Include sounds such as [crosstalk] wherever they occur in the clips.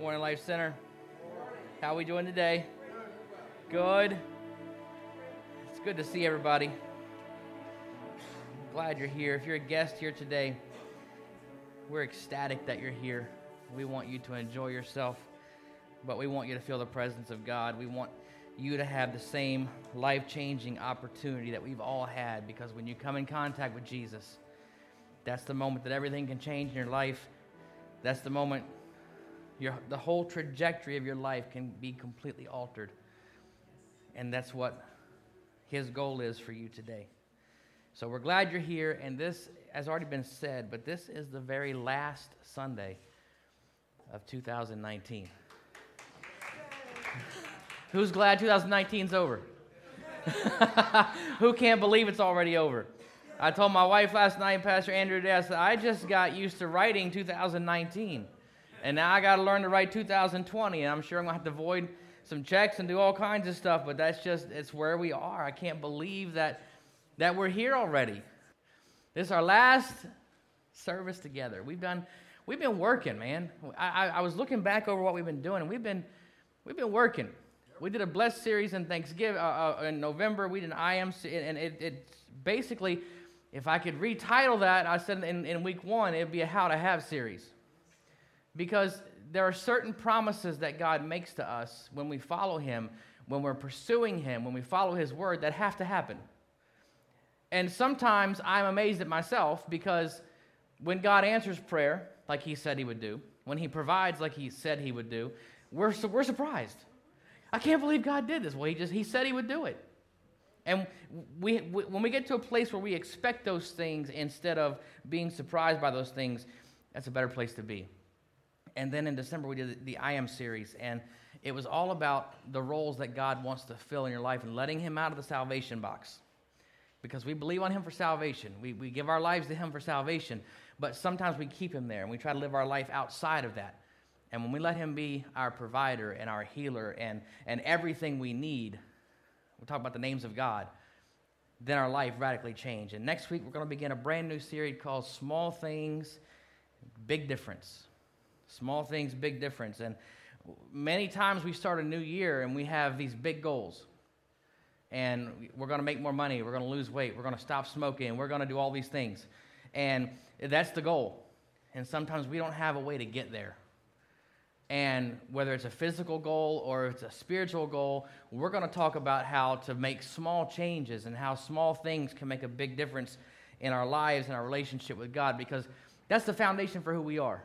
Morning Life Center. How we doing today? Good. It's good to see everybody. Glad you're here. If you're a guest here today, we're ecstatic that you're here. We want you to enjoy yourself, but we want you to feel the presence of God. We want you to have the same life changing opportunity that we've all had because when you come in contact with Jesus, that's the moment that everything can change in your life. That's the moment your, the whole trajectory of your life can be completely altered. And that's what his goal is for you today. So we're glad you're here. And this has already been said, but this is the very last Sunday of 2019. [laughs] Who's glad 2019 is over? [laughs] Who can't believe it's already over? I told my wife last night, Pastor Andrew I said, I just got used to writing 2019. And now I got to learn to write 2020. And I'm sure I'm going to have to void some checks and do all kinds of stuff, but that's just, it's where we are. I can't believe that, that we're here already. This is our last service together. We've done, we've been working, man. I, I, I was looking back over what we've been doing, and we've been, we've been working. We did a blessed series in Thanksgiving uh, uh, in November. We did an IM, and it, it basically, if I could retitle that, I said in, in week one, it'd be a How to Have series. Because there are certain promises that God makes to us when we follow Him, when we're pursuing Him, when we follow His word, that have to happen. And sometimes I'm amazed at myself because when God answers prayer, like He said He would do, when He provides like He said He would do, we're, we're surprised. I can't believe God did this. Well, He just He said He would do it. And we, we, when we get to a place where we expect those things instead of being surprised by those things, that's a better place to be. And then in December, we did the I Am series, and it was all about the roles that God wants to fill in your life and letting Him out of the salvation box. Because we believe on Him for salvation. We, we give our lives to Him for salvation, but sometimes we keep Him there and we try to live our life outside of that. And when we let Him be our provider and our healer and, and everything we need, we talk about the names of God, then our life radically change. And next week, we're going to begin a brand new series called Small Things, Big Difference. Small things, big difference. And many times we start a new year and we have these big goals. And we're going to make more money, we're going to lose weight, we're going to stop smoking, we're going to do all these things. And that's the goal. And sometimes we don't have a way to get there. And whether it's a physical goal or it's a spiritual goal, we're going to talk about how to make small changes and how small things can make a big difference in our lives and our relationship with God because that's the foundation for who we are.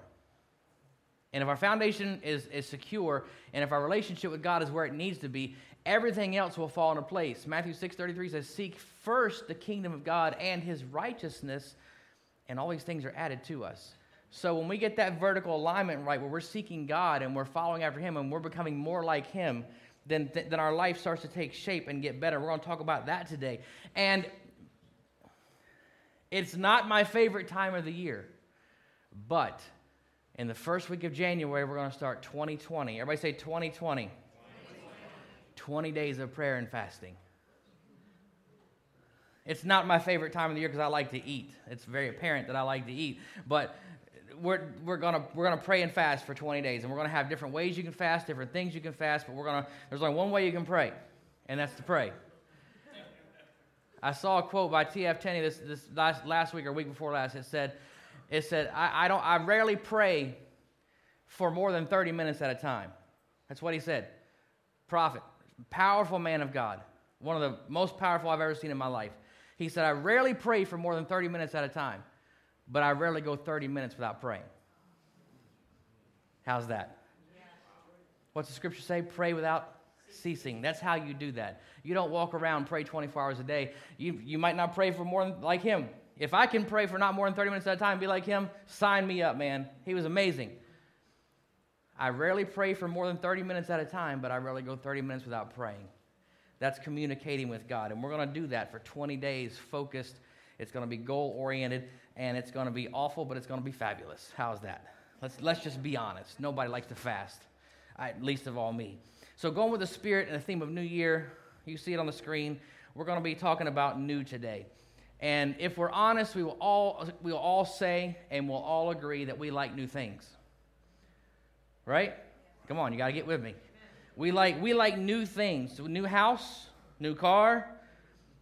And if our foundation is, is secure and if our relationship with God is where it needs to be, everything else will fall into place. Matthew 6:33 says, "Seek first the kingdom of God and his righteousness, and all these things are added to us." So when we get that vertical alignment right, where we're seeking God and we're following after him and we're becoming more like him, then, th- then our life starts to take shape and get better. We're going to talk about that today. And it's not my favorite time of the year, but in the first week of January, we're going to start 2020. Everybody say 2020. 2020. 20 days of prayer and fasting. It's not my favorite time of the year because I like to eat. It's very apparent that I like to eat. But we're, we're going we're gonna pray and fast for 20 days. And we're going to have different ways you can fast, different things you can fast. But we're gonna, there's only one way you can pray, and that's to pray. I saw a quote by T.F. Tenney this, this last, last week or week before last. It said, it said, I, I, don't, I rarely pray for more than 30 minutes at a time. That's what he said. Prophet, powerful man of God, one of the most powerful I've ever seen in my life. He said, I rarely pray for more than 30 minutes at a time, but I rarely go 30 minutes without praying. How's that? What's the scripture say? Pray without ceasing. That's how you do that. You don't walk around pray 24 hours a day. You, you might not pray for more than like him. If I can pray for not more than 30 minutes at a time, be like him, sign me up, man. He was amazing. I rarely pray for more than 30 minutes at a time, but I rarely go 30 minutes without praying. That's communicating with God. And we're going to do that for 20 days, focused. It's going to be goal oriented, and it's going to be awful, but it's going to be fabulous. How's that? Let's, let's just be honest. Nobody likes to fast, I, least of all me. So, going with the spirit and the theme of New Year, you see it on the screen. We're going to be talking about new today. And if we're honest, we will all, we will all say and we'll all agree that we like new things. Right? Come on, you got to get with me. We like, we like new things. New house, new car.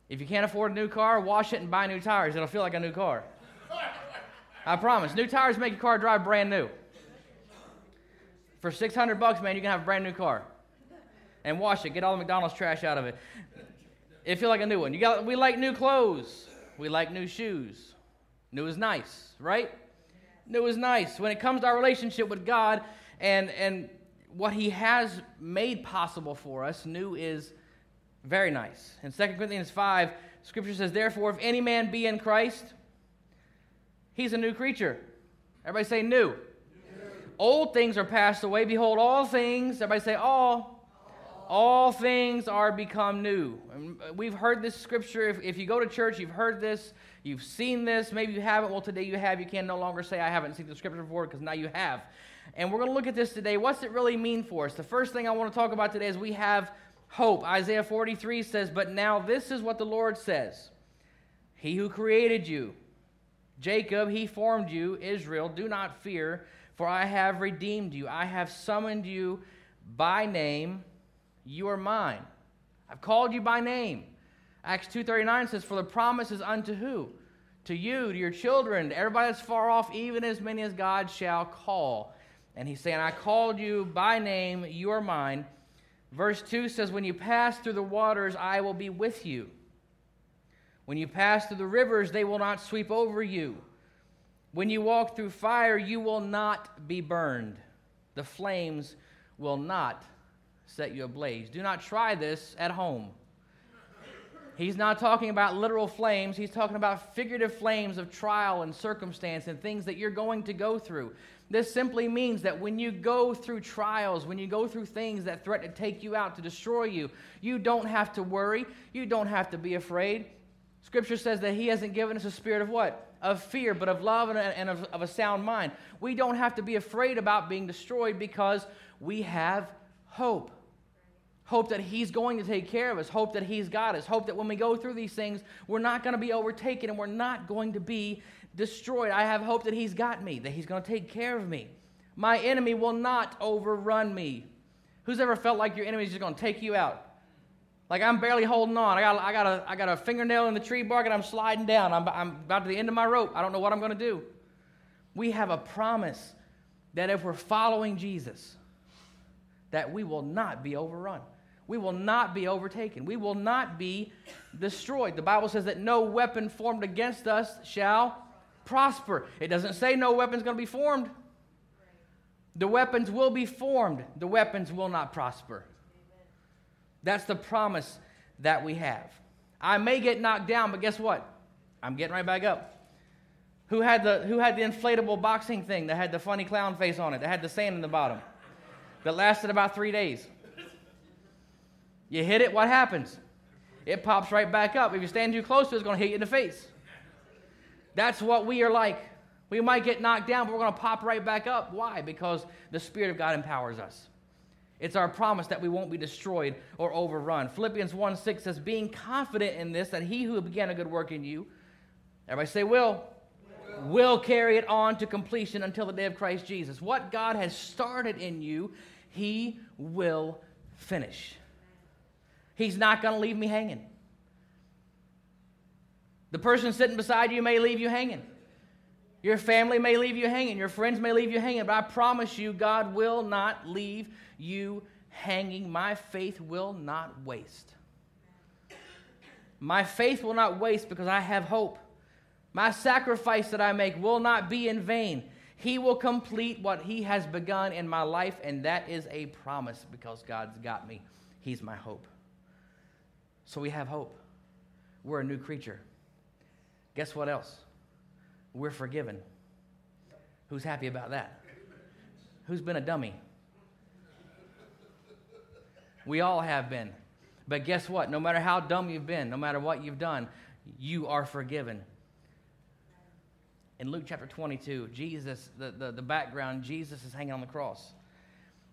If you can't afford a new car, wash it and buy new tires. It'll feel like a new car. I promise. New tires make your car drive brand new. For 600 bucks, man, you can have a brand new car. And wash it. Get all the McDonald's trash out of it. It feel like a new one. You got, we like new clothes. We like new shoes. New is nice, right? New is nice. When it comes to our relationship with God and, and what He has made possible for us, new is very nice. In 2 Corinthians 5, Scripture says, Therefore, if any man be in Christ, he's a new creature. Everybody say new. new. Old things are passed away. Behold, all things, everybody say all all things are become new. We've heard this scripture. If, if you go to church, you've heard this, you've seen this. Maybe you haven't. Well, today you have. You can no longer say, I haven't seen the scripture before because now you have. And we're going to look at this today. What's it really mean for us? The first thing I want to talk about today is we have hope. Isaiah 43 says, But now this is what the Lord says He who created you, Jacob, he formed you, Israel, do not fear, for I have redeemed you. I have summoned you by name you are mine. I've called you by name. Acts 2.39 says, For the promise is unto who? To you, to your children, to everybody that's far off, even as many as God shall call. And he's saying, I called you by name, you are mine. Verse 2 says, When you pass through the waters, I will be with you. When you pass through the rivers, they will not sweep over you. When you walk through fire, you will not be burned. The flames will not set you ablaze. Do not try this at home. He's not talking about literal flames. He's talking about figurative flames of trial and circumstance and things that you're going to go through. This simply means that when you go through trials, when you go through things that threaten to take you out, to destroy you, you don't have to worry. You don't have to be afraid. Scripture says that He hasn't given us a spirit of what? Of fear, but of love and, of a sound mind. We don't have to be afraid about being destroyed because we have hope. Hope that He's going to take care of us. Hope that He's got us. Hope that when we go through these things, we're not going to be overtaken and we're not going to be destroyed. I have hope that He's got me, that He's going to take care of me. My enemy will not overrun me. Who's ever felt like your enemy is just going to take you out? Like I'm barely holding on. I got, I, got a, I got a fingernail in the tree bark and I'm sliding down. I'm, I'm about to the end of my rope. I don't know what I'm going to do. We have a promise that if we're following Jesus, that we will not be overrun. We will not be overtaken. We will not be destroyed. The Bible says that no weapon formed against us shall prosper. It doesn't say no weapon's going to be formed. The weapons will be formed, the weapons will not prosper. That's the promise that we have. I may get knocked down, but guess what? I'm getting right back up. Who had the, who had the inflatable boxing thing that had the funny clown face on it, that had the sand in the bottom, that lasted about three days? You hit it, what happens? It pops right back up. If you stand too close to it, it's going to hit you in the face. That's what we are like. We might get knocked down, but we're going to pop right back up. Why? Because the Spirit of God empowers us. It's our promise that we won't be destroyed or overrun. Philippians 1 6 says, Being confident in this, that he who began a good work in you, everybody say, will, will, will carry it on to completion until the day of Christ Jesus. What God has started in you, he will finish. He's not going to leave me hanging. The person sitting beside you may leave you hanging. Your family may leave you hanging. Your friends may leave you hanging. But I promise you, God will not leave you hanging. My faith will not waste. My faith will not waste because I have hope. My sacrifice that I make will not be in vain. He will complete what He has begun in my life, and that is a promise because God's got me. He's my hope. So we have hope. We're a new creature. Guess what else? We're forgiven. Who's happy about that? Who's been a dummy? We all have been. But guess what? No matter how dumb you've been, no matter what you've done, you are forgiven. In Luke chapter 22, Jesus, the, the, the background, Jesus is hanging on the cross.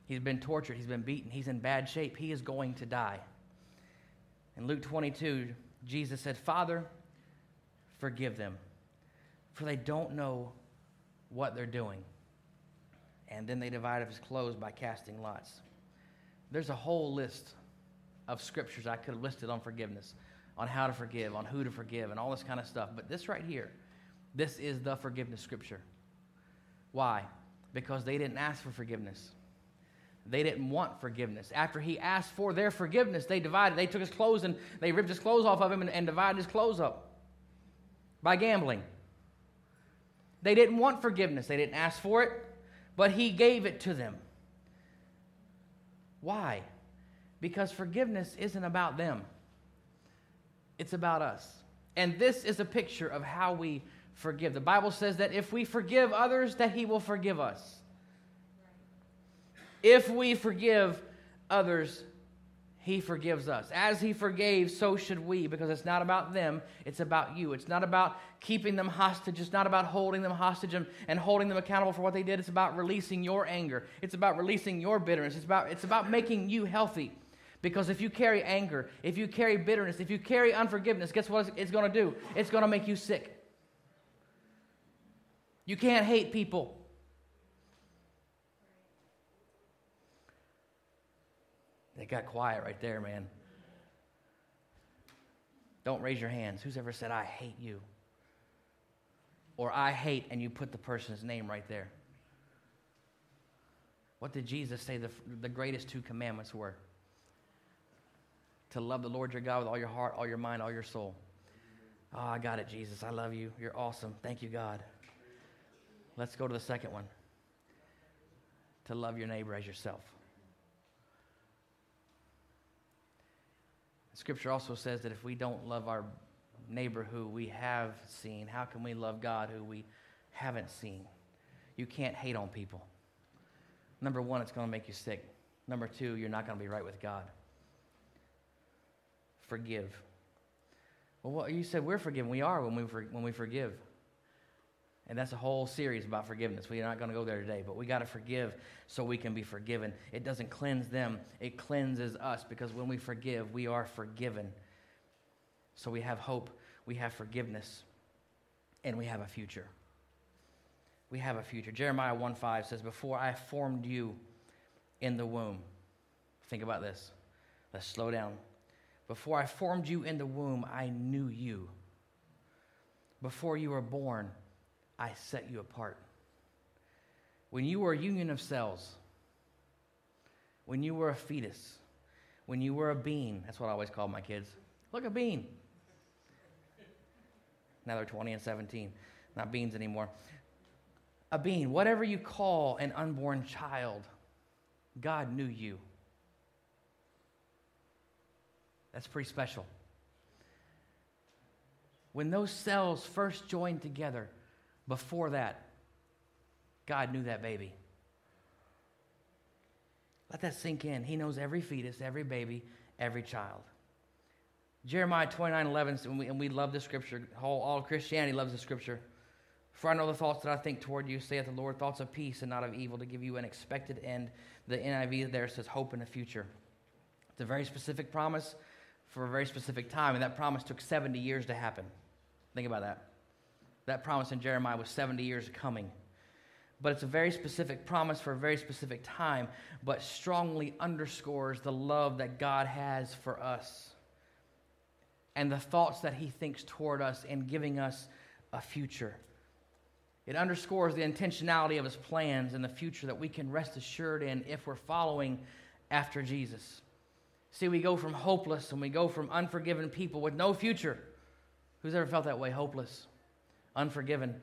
He's been tortured, he's been beaten, he's in bad shape, he is going to die. In Luke 22, Jesus said, Father, forgive them, for they don't know what they're doing. And then they divided his clothes by casting lots. There's a whole list of scriptures I could have listed on forgiveness, on how to forgive, on who to forgive, and all this kind of stuff. But this right here, this is the forgiveness scripture. Why? Because they didn't ask for forgiveness. They didn't want forgiveness. After he asked for their forgiveness, they divided. They took his clothes and they ripped his clothes off of him and, and divided his clothes up by gambling. They didn't want forgiveness. They didn't ask for it, but he gave it to them. Why? Because forgiveness isn't about them, it's about us. And this is a picture of how we forgive. The Bible says that if we forgive others, that he will forgive us. If we forgive others, he forgives us. As he forgave, so should we, because it's not about them, it's about you. It's not about keeping them hostage, it's not about holding them hostage and, and holding them accountable for what they did. It's about releasing your anger, it's about releasing your bitterness, it's about, it's about making you healthy. Because if you carry anger, if you carry bitterness, if you carry unforgiveness, guess what it's going to do? It's going to make you sick. You can't hate people. They got quiet right there, man. Don't raise your hands. Who's ever said, I hate you? Or I hate, and you put the person's name right there? What did Jesus say the, the greatest two commandments were? To love the Lord your God with all your heart, all your mind, all your soul. Oh, I got it, Jesus. I love you. You're awesome. Thank you, God. Let's go to the second one to love your neighbor as yourself. Scripture also says that if we don't love our neighbor who we have seen, how can we love God who we haven't seen? You can't hate on people. Number one, it's going to make you sick. Number two, you're not going to be right with God. Forgive. Well, what, you said we're forgiven. We are when we, for, when we forgive. And that's a whole series about forgiveness. We're not going to go there today, but we got to forgive so we can be forgiven. It doesn't cleanse them, it cleanses us because when we forgive, we are forgiven. So we have hope, we have forgiveness, and we have a future. We have a future. Jeremiah 1 5 says, Before I formed you in the womb, think about this. Let's slow down. Before I formed you in the womb, I knew you. Before you were born, I set you apart. When you were a union of cells, when you were a fetus, when you were a bean, that's what I always call my kids. Look, a bean. Now they're 20 and 17, not beans anymore. A bean, whatever you call an unborn child, God knew you. That's pretty special. When those cells first joined together, before that, God knew that baby. Let that sink in. He knows every fetus, every baby, every child. Jeremiah 29 11, and we, and we love the scripture. All, all Christianity loves the scripture. For I know the thoughts that I think toward you, saith the Lord, thoughts of peace and not of evil, to give you an expected end. The NIV there says hope in the future. It's a very specific promise for a very specific time, and that promise took 70 years to happen. Think about that. That promise in Jeremiah was 70 years coming. But it's a very specific promise for a very specific time, but strongly underscores the love that God has for us and the thoughts that He thinks toward us in giving us a future. It underscores the intentionality of His plans and the future that we can rest assured in if we're following after Jesus. See, we go from hopeless and we go from unforgiven people with no future. Who's ever felt that way? Hopeless unforgiven,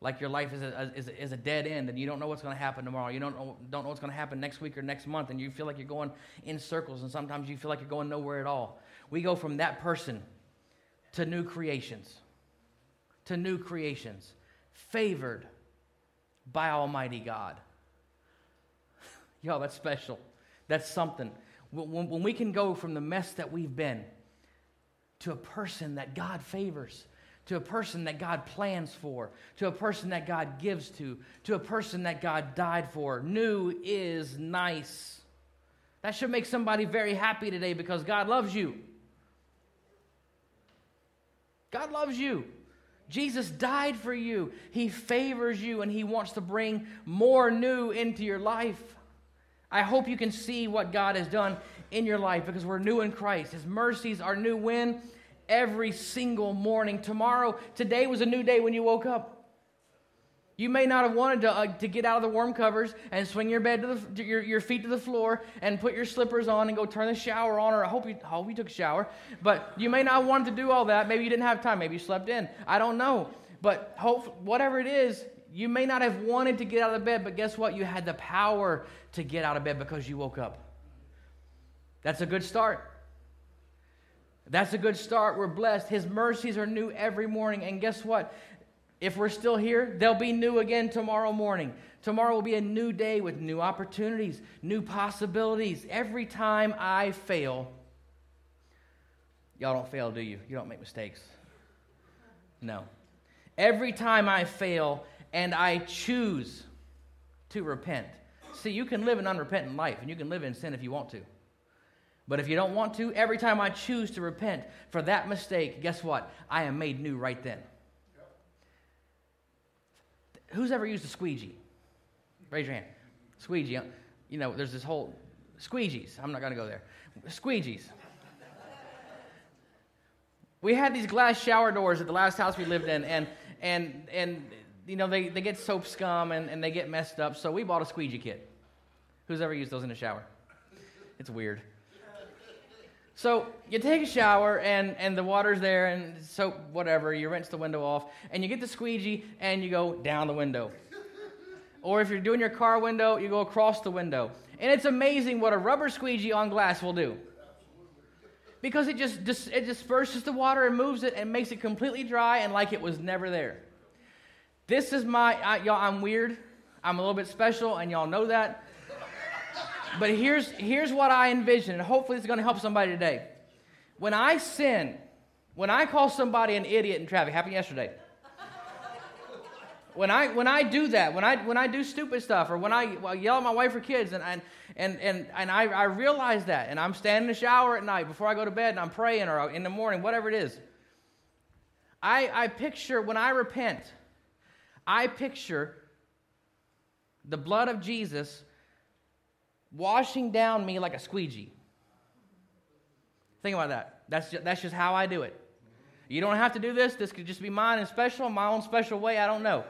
like your life is a, is is a dead end and you don't know what's going to happen tomorrow. You don't know, don't know what's going to happen next week or next month, and you feel like you're going in circles, and sometimes you feel like you're going nowhere at all. We go from that person to new creations, to new creations, favored by Almighty God. [laughs] Yo, that's special. That's something. When, when we can go from the mess that we've been to a person that God favors to a person that God plans for, to a person that God gives to, to a person that God died for. New is nice. That should make somebody very happy today because God loves you. God loves you. Jesus died for you. He favors you and He wants to bring more new into your life. I hope you can see what God has done in your life because we're new in Christ. His mercies are new when? Every single morning. Tomorrow, today was a new day when you woke up. You may not have wanted to, uh, to get out of the warm covers and swing your bed to the, to your, your feet to the floor and put your slippers on and go turn the shower on, or I hope you, hope you took a shower. But you may not want to do all that. Maybe you didn't have time. Maybe you slept in. I don't know. But hope, whatever it is, you may not have wanted to get out of bed, but guess what? You had the power to get out of bed because you woke up. That's a good start. That's a good start. We're blessed. His mercies are new every morning. And guess what? If we're still here, they'll be new again tomorrow morning. Tomorrow will be a new day with new opportunities, new possibilities. Every time I fail, y'all don't fail, do you? You don't make mistakes. No. Every time I fail and I choose to repent. See, you can live an unrepentant life and you can live in sin if you want to. But if you don't want to, every time I choose to repent for that mistake, guess what? I am made new right then. Who's ever used a squeegee? Raise your hand. Squeegee. Uh, you know, there's this whole squeegees. I'm not going to go there. Squeegees. we had these glass shower doors at the last house we lived in, and and and you know they, they get soap scum and, and they get messed up. So we bought a squeegee kit. Who's ever used those in the shower? It's weird. So you take a shower and, and the water's there and soap, whatever, you rinse the window off, and you get the squeegee and you go down the window. or if you're doing your car window, you go across the window. And it's amazing what a rubber squeegee on glass will do. Because it just it disperses the water and moves it and makes it completely dry and like it was never there. This is my, I, y'all, I'm weird. I'm a little bit special, and y'all know that. But here's, here's what I envision, and hopefully it's going to help somebody today. When I sin, when I call somebody an idiot in traffic, happened yesterday. When I, when I do that, when I, when I do stupid stuff, or when I well, yell at my wife or kids, and, and, and, and, and I, I realize that, and I'm standing in the shower at night before I go to bed, and I'm praying, or in the morning, whatever it is, I, I picture, when I repent, I picture the blood of Jesus washing down me like a squeegee. Think about that. That's just, that's just how I do it. You don't have to do this. This could just be mine and special, my own special way. I don't know.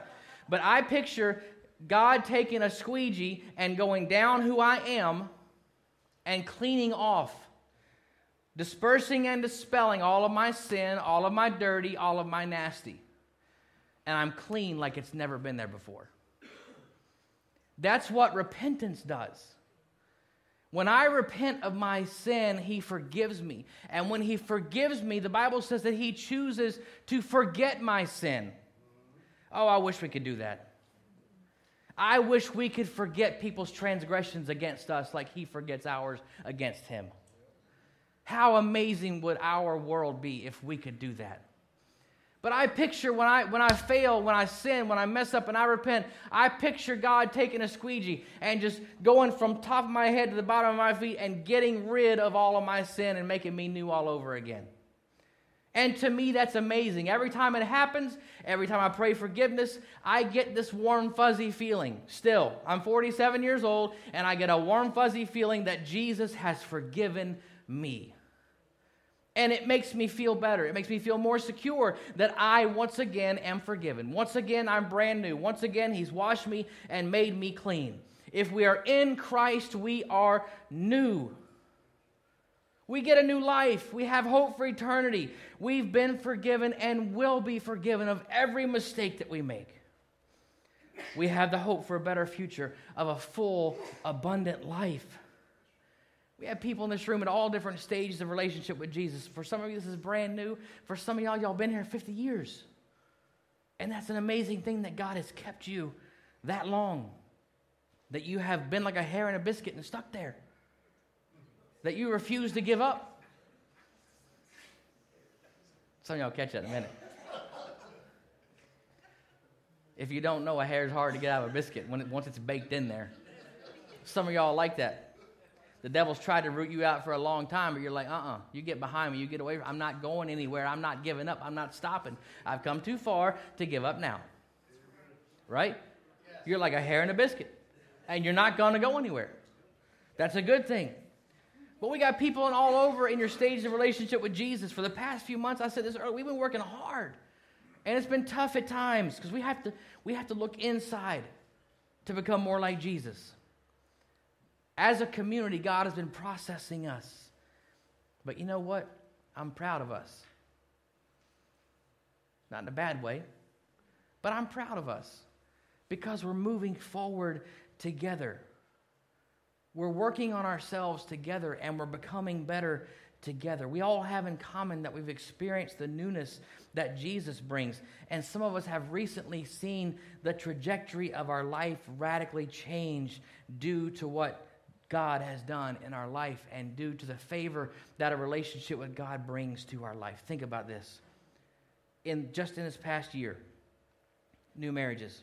But I picture God taking a squeegee and going down who I am and cleaning off, dispersing and dispelling all of my sin, all of my dirty, all of my nasty. And I'm clean like it's never been there before. That's what repentance does. When I repent of my sin, He forgives me. And when He forgives me, the Bible says that He chooses to forget my sin. Oh, I wish we could do that. I wish we could forget people's transgressions against us like He forgets ours against Him. How amazing would our world be if we could do that? But I picture when I, when I fail, when I sin, when I mess up and I repent, I picture God taking a squeegee and just going from top of my head to the bottom of my feet and getting rid of all of my sin and making me new all over again. And to me, that's amazing. Every time it happens, every time I pray forgiveness, I get this warm, fuzzy feeling. Still, I'm 47 years old, and I get a warm, fuzzy feeling that Jesus has forgiven me. And it makes me feel better. It makes me feel more secure that I once again am forgiven. Once again, I'm brand new. Once again, He's washed me and made me clean. If we are in Christ, we are new. We get a new life. We have hope for eternity. We've been forgiven and will be forgiven of every mistake that we make. We have the hope for a better future of a full, abundant life. We have people in this room at all different stages of relationship with Jesus. For some of you, this is brand new. For some of y'all, y'all been here 50 years. And that's an amazing thing that God has kept you that long. That you have been like a hair in a biscuit and stuck there. That you refuse to give up. Some of y'all catch that in a minute. If you don't know, a hair is hard to get out of a biscuit when it, once it's baked in there. Some of y'all like that. The devil's tried to root you out for a long time, but you're like, uh uh-uh. uh You get behind me. You get away from I'm not going anywhere. I'm not giving up. I'm not stopping. I've come too far to give up now. Right? You're like a hair in a biscuit, and you're not going to go anywhere. That's a good thing. But we got people in all over in your stage of relationship with Jesus. For the past few months, I said this earlier, we've been working hard. And it's been tough at times because we have to we have to look inside to become more like Jesus. As a community, God has been processing us. But you know what? I'm proud of us. Not in a bad way, but I'm proud of us because we're moving forward together. We're working on ourselves together and we're becoming better together. We all have in common that we've experienced the newness that Jesus brings. And some of us have recently seen the trajectory of our life radically change due to what God has done in our life and due to the favor that a relationship with God brings to our life. Think about this. In just in this past year, new marriages,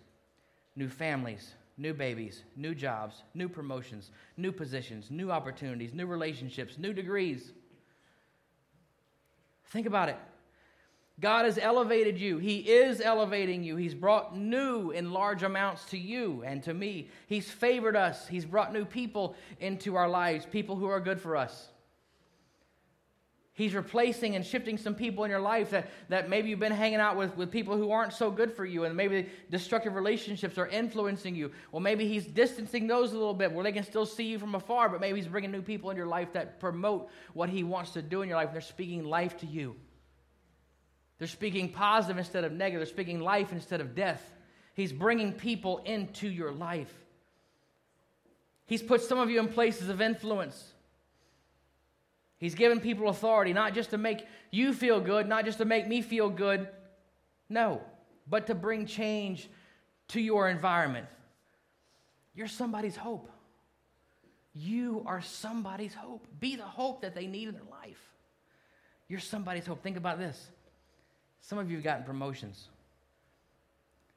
new families, new babies, new jobs, new promotions, new positions, new opportunities, new relationships, new degrees. Think about it. God has elevated you. He is elevating you. He's brought new in large amounts to you and to me. He's favored us. He's brought new people into our lives, people who are good for us. He's replacing and shifting some people in your life that, that maybe you've been hanging out with, with people who aren't so good for you, and maybe destructive relationships are influencing you. Well, maybe He's distancing those a little bit where they can still see you from afar, but maybe He's bringing new people in your life that promote what He wants to do in your life, and they're speaking life to you. They're speaking positive instead of negative, they're speaking life instead of death. He's bringing people into your life. He's put some of you in places of influence. He's given people authority, not just to make you feel good, not just to make me feel good, no, but to bring change to your environment. You're somebody's hope. You are somebody's hope. Be the hope that they need in their life. You're somebody's hope. Think about this. Some of you have gotten promotions.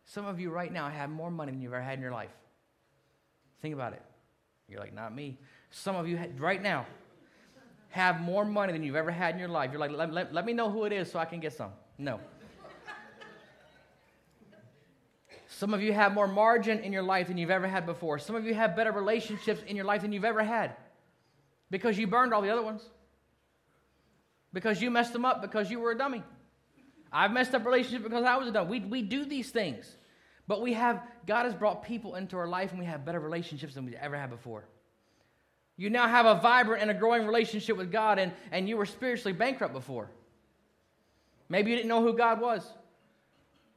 Some of you right now have more money than you've ever had in your life. Think about it. You're like, not me. Some of you right now have more money than you've ever had in your life. You're like, let, let, let me know who it is so I can get some. No. Some of you have more margin in your life than you've ever had before. Some of you have better relationships in your life than you've ever had because you burned all the other ones. Because you messed them up because you were a dummy. I've messed up relationships because I was a dummy. We, we do these things. But we have, God has brought people into our life and we have better relationships than we ever had before. You now have a vibrant and a growing relationship with God, and, and you were spiritually bankrupt before. Maybe you didn't know who God was.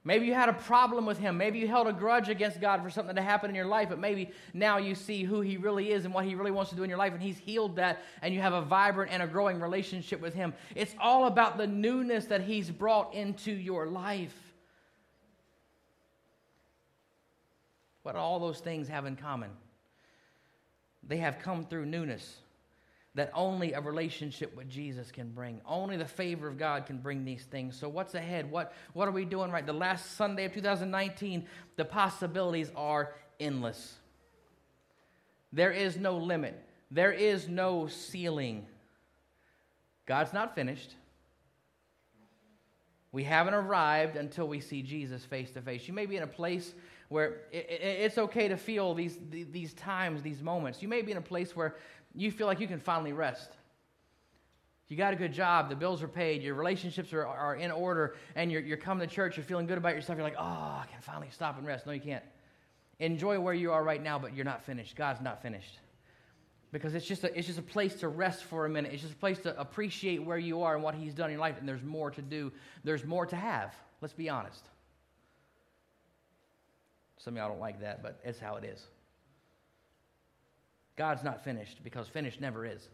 Maybe you had a problem with Him. Maybe you held a grudge against God for something to happen in your life, but maybe now you see who He really is and what He really wants to do in your life, and He's healed that, and you have a vibrant and a growing relationship with Him. It's all about the newness that He's brought into your life. What all those things have in common? They have come through newness that only a relationship with Jesus can bring. Only the favor of God can bring these things. So, what's ahead? What, what are we doing right? The last Sunday of 2019, the possibilities are endless. There is no limit, there is no ceiling. God's not finished. We haven't arrived until we see Jesus face to face. You may be in a place where it's okay to feel these, these times, these moments. You may be in a place where you feel like you can finally rest. You got a good job, the bills are paid, your relationships are, are in order, and you're, you're coming to church, you're feeling good about yourself. You're like, oh, I can finally stop and rest. No, you can't. Enjoy where you are right now, but you're not finished. God's not finished. Because it's just, a, it's just a place to rest for a minute. It's just a place to appreciate where you are and what He's done in your life, and there's more to do. There's more to have. Let's be honest. Some of y'all don't like that, but it's how it is. God's not finished because finished never is.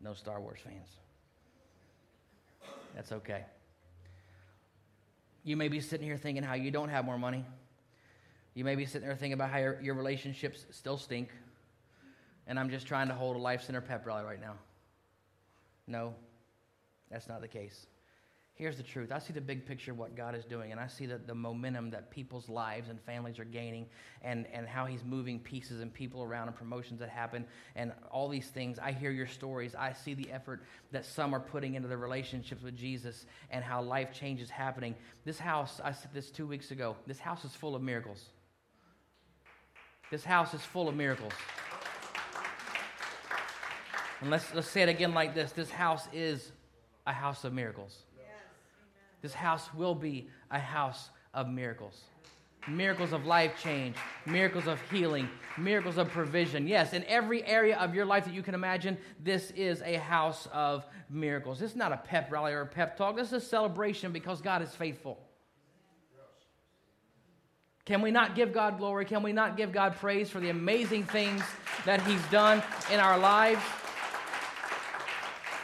No Star Wars fans. That's okay. You may be sitting here thinking how you don't have more money. You may be sitting there thinking about how your, your relationships still stink. And I'm just trying to hold a life center pep rally right now. No, that's not the case. Here's the truth. I see the big picture of what God is doing, and I see the, the momentum that people's lives and families are gaining, and, and how He's moving pieces and people around, and promotions that happen, and all these things. I hear your stories. I see the effort that some are putting into their relationships with Jesus, and how life change is happening. This house, I said this two weeks ago, this house is full of miracles. This house is full of miracles. And let's, let's say it again like this this house is a house of miracles. This house will be a house of miracles. Miracles of life change, miracles of healing, miracles of provision. Yes, in every area of your life that you can imagine, this is a house of miracles. This is not a pep rally or a pep talk. This is a celebration because God is faithful. Can we not give God glory? Can we not give God praise for the amazing things that He's done in our lives?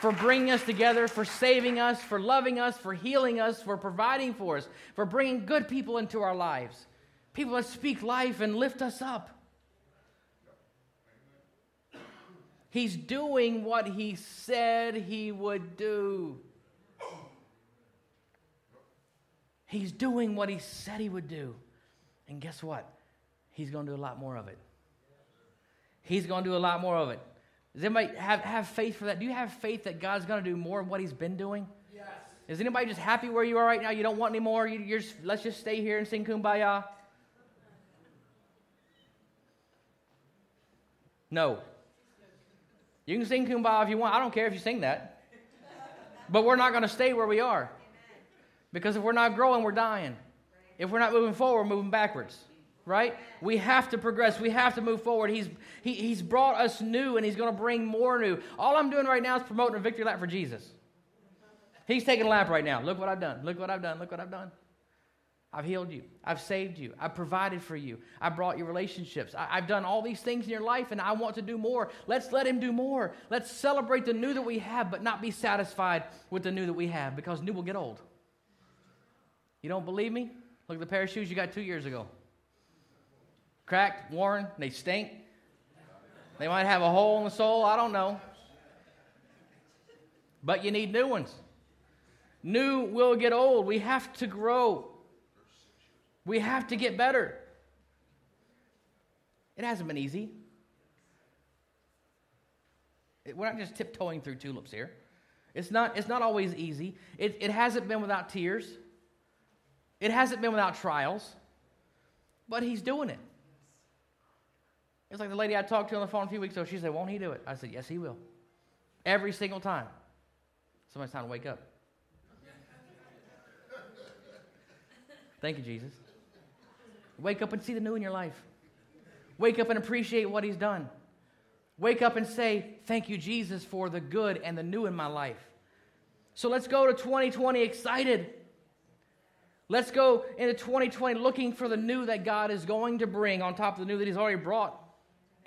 For bringing us together, for saving us, for loving us, for healing us, for providing for us, for bringing good people into our lives. People that speak life and lift us up. He's doing what he said he would do. He's doing what he said he would do. And guess what? He's going to do a lot more of it. He's going to do a lot more of it. Does anybody have, have faith for that? Do you have faith that God's going to do more of what He's been doing? Yes. Is anybody just happy where you are right now? You don't want any more? You, are just, let's just stay here and sing kumbaya? No. You can sing kumbaya if you want. I don't care if you sing that. But we're not going to stay where we are. Because if we're not growing, we're dying. If we're not moving forward, we're moving backwards right? We have to progress. We have to move forward. He's, he, he's brought us new and He's going to bring more new. All I'm doing right now is promoting a victory lap for Jesus. He's taking a lap right now. Look what I've done. Look what I've done. Look what I've done. I've healed you. I've saved you. I've provided for you. I brought you relationships. I, have done all these things in your life, and I want to do more. Let's let Him do more. Let's celebrate the new that we have, but not be satisfied with the new that we have because new will get old. You don't believe me? Look at the pair of shoes you got two years ago cracked, worn, they stink. They might have a hole in the sole, I don't know. But you need new ones. New will get old. We have to grow. We have to get better. It hasn't been easy. We're not just tiptoeing through tulips here. It's not, it's not always easy. It, it hasn't been without tears. It hasn't been without trials. But He's doing it. It's like the lady I talked to on the phone a few weeks ago. She said, Won't he do it? I said, Yes, he will. Every single time. Somebody's time to wake up. Thank you, Jesus. Wake up and see the new in your life. Wake up and appreciate what he's done. Wake up and say, Thank you, Jesus, for the good and the new in my life. So let's go to 2020 excited. Let's go into 2020 looking for the new that God is going to bring on top of the new that he's already brought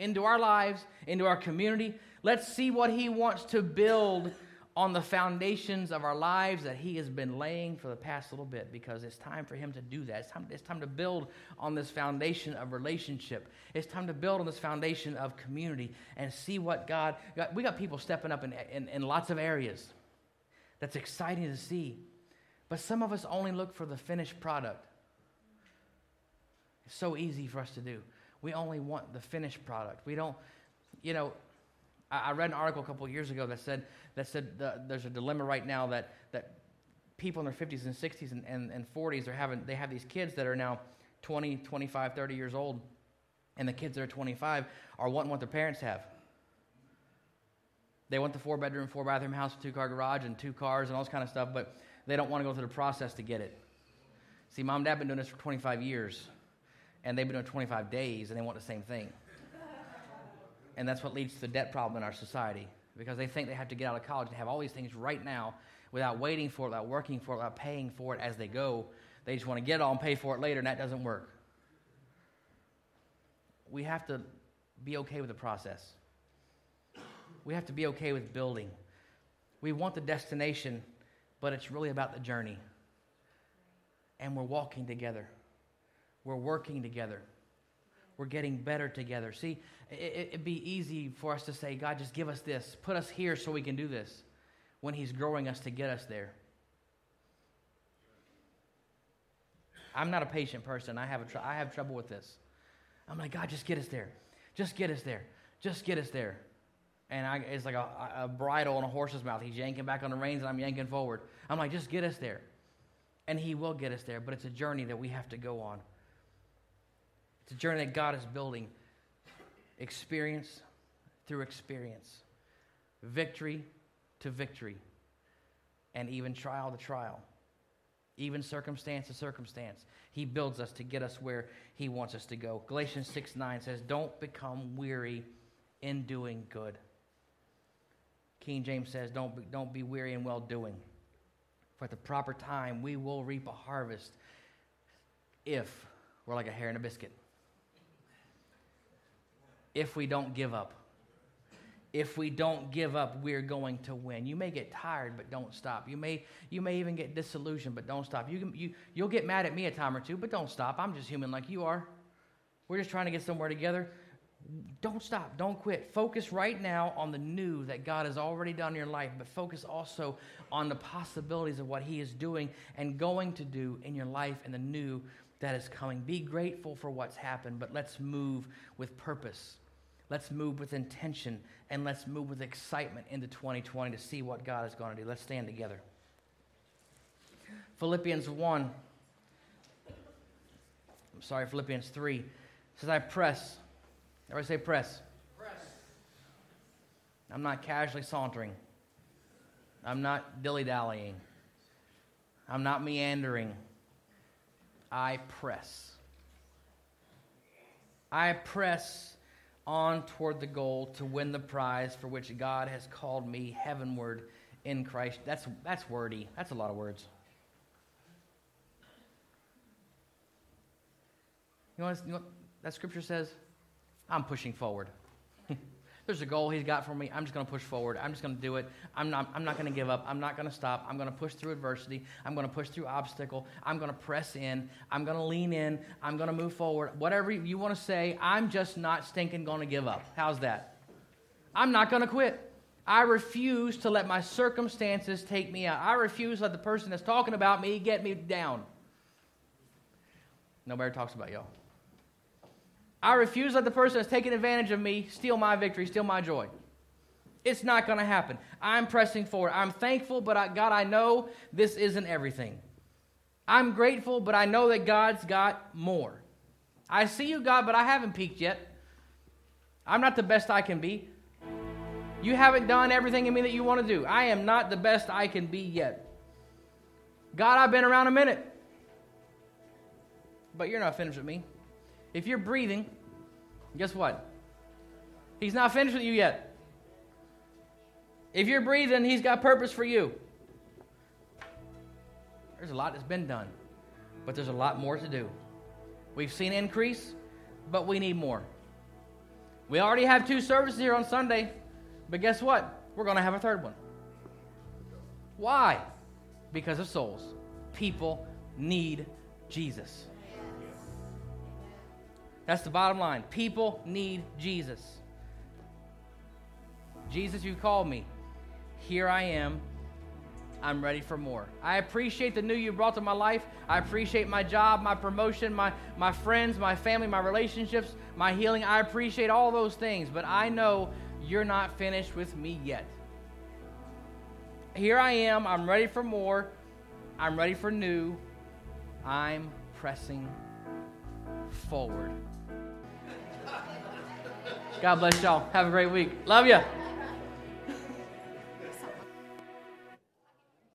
into our lives, into our community. Let's see what He wants to build on the foundations of our lives that He has been laying for the past little bit because it's time for Him to do that. It's time, it's time to build on this foundation of relationship. It's time to build on this foundation of community and see what God. We got people stepping up in, in, in lots of areas. That's exciting to see. But some of us only look for the finished product. It's so easy for us to do we only want the finished product. We don't, you know, I, I read an article a couple years ago that said, that said the, there's a dilemma right now that, that people in their 50s and 60s and, and, and 40s are having, they have these kids that are now 20, 25, 30 years old, and the kids that are 25 are wanting what their parents have. They want the four bedroom, four bathroom house two car garage and two cars and all this kind of stuff, but they don't want to go through the process to get it. See, mom and dad been doing this for 25 years and they've been doing 25 days and they want the same thing. and that's what leads to the debt problem in our society because they think they have to get out of college and have all these things right now without waiting for it, without working for it, without paying for it as they go. They just want to get it all and pay for it later, and that doesn't work. We have to be okay with the process. We have to be okay with building. We want the destination, but it's really about the journey. And we're walking together. We're working together. We're getting better together. See, it, it'd be easy for us to say, God, just give us this. Put us here so we can do this when He's growing us to get us there. I'm not a patient person. I have, a tr- I have trouble with this. I'm like, God, just get us there. Just get us there. Just get us there. And I, it's like a, a bridle on a horse's mouth. He's yanking back on the reins, and I'm yanking forward. I'm like, just get us there. And He will get us there, but it's a journey that we have to go on. It's a journey that God is building experience through experience, victory to victory, and even trial to trial, even circumstance to circumstance. He builds us to get us where He wants us to go. Galatians 6 9 says, Don't become weary in doing good. King James says, Don't be, don't be weary in well doing. For at the proper time, we will reap a harvest if we're like a hair in a biscuit. If we don't give up if we don't give up, we're going to win. You may get tired, but don't stop. You may, you may even get disillusioned, but don't stop. You can, you, you'll get mad at me a time or two, but don't stop. I'm just human like you are. We're just trying to get somewhere together. Don't stop. Don't quit. Focus right now on the new that God has already done in your life, but focus also on the possibilities of what He is doing and going to do in your life and the new that is coming. Be grateful for what's happened, but let's move with purpose. Let's move with intention and let's move with excitement into 2020 to see what God is going to do. Let's stand together. Philippians 1, I'm sorry, Philippians 3 says, I press. Everybody say press. Press. I'm not casually sauntering. I'm not dilly dallying. I'm not meandering. I press. I press on toward the goal to win the prize for which God has called me heavenward in Christ. That's, that's wordy. That's a lot of words. You know, what, you know what that scripture says? I'm pushing forward. There's a goal he's got for me. I'm just going to push forward. I'm just going to do it. I'm not, I'm not going to give up. I'm not going to stop. I'm going to push through adversity. I'm going to push through obstacle. I'm going to press in. I'm going to lean in. I'm going to move forward. Whatever you want to say, I'm just not stinking going to give up. How's that? I'm not going to quit. I refuse to let my circumstances take me out. I refuse to let the person that's talking about me get me down. Nobody talks about y'all. I refuse to let the person that's taking advantage of me steal my victory, steal my joy. It's not going to happen. I'm pressing forward. I'm thankful, but I, God, I know this isn't everything. I'm grateful, but I know that God's got more. I see you, God, but I haven't peaked yet. I'm not the best I can be. You haven't done everything in me that you want to do. I am not the best I can be yet. God, I've been around a minute. But you're not finished with me. If you're breathing, guess what? He's not finished with you yet. If you're breathing, He's got purpose for you. There's a lot that's been done, but there's a lot more to do. We've seen increase, but we need more. We already have two services here on Sunday, but guess what? We're going to have a third one. Why? Because of souls. People need Jesus. That's the bottom line. People need Jesus. Jesus, you called me. Here I am. I'm ready for more. I appreciate the new you brought to my life. I appreciate my job, my promotion, my, my friends, my family, my relationships, my healing. I appreciate all those things, but I know you're not finished with me yet. Here I am. I'm ready for more. I'm ready for new. I'm pressing forward. God bless y'all. Have a great week. Love you.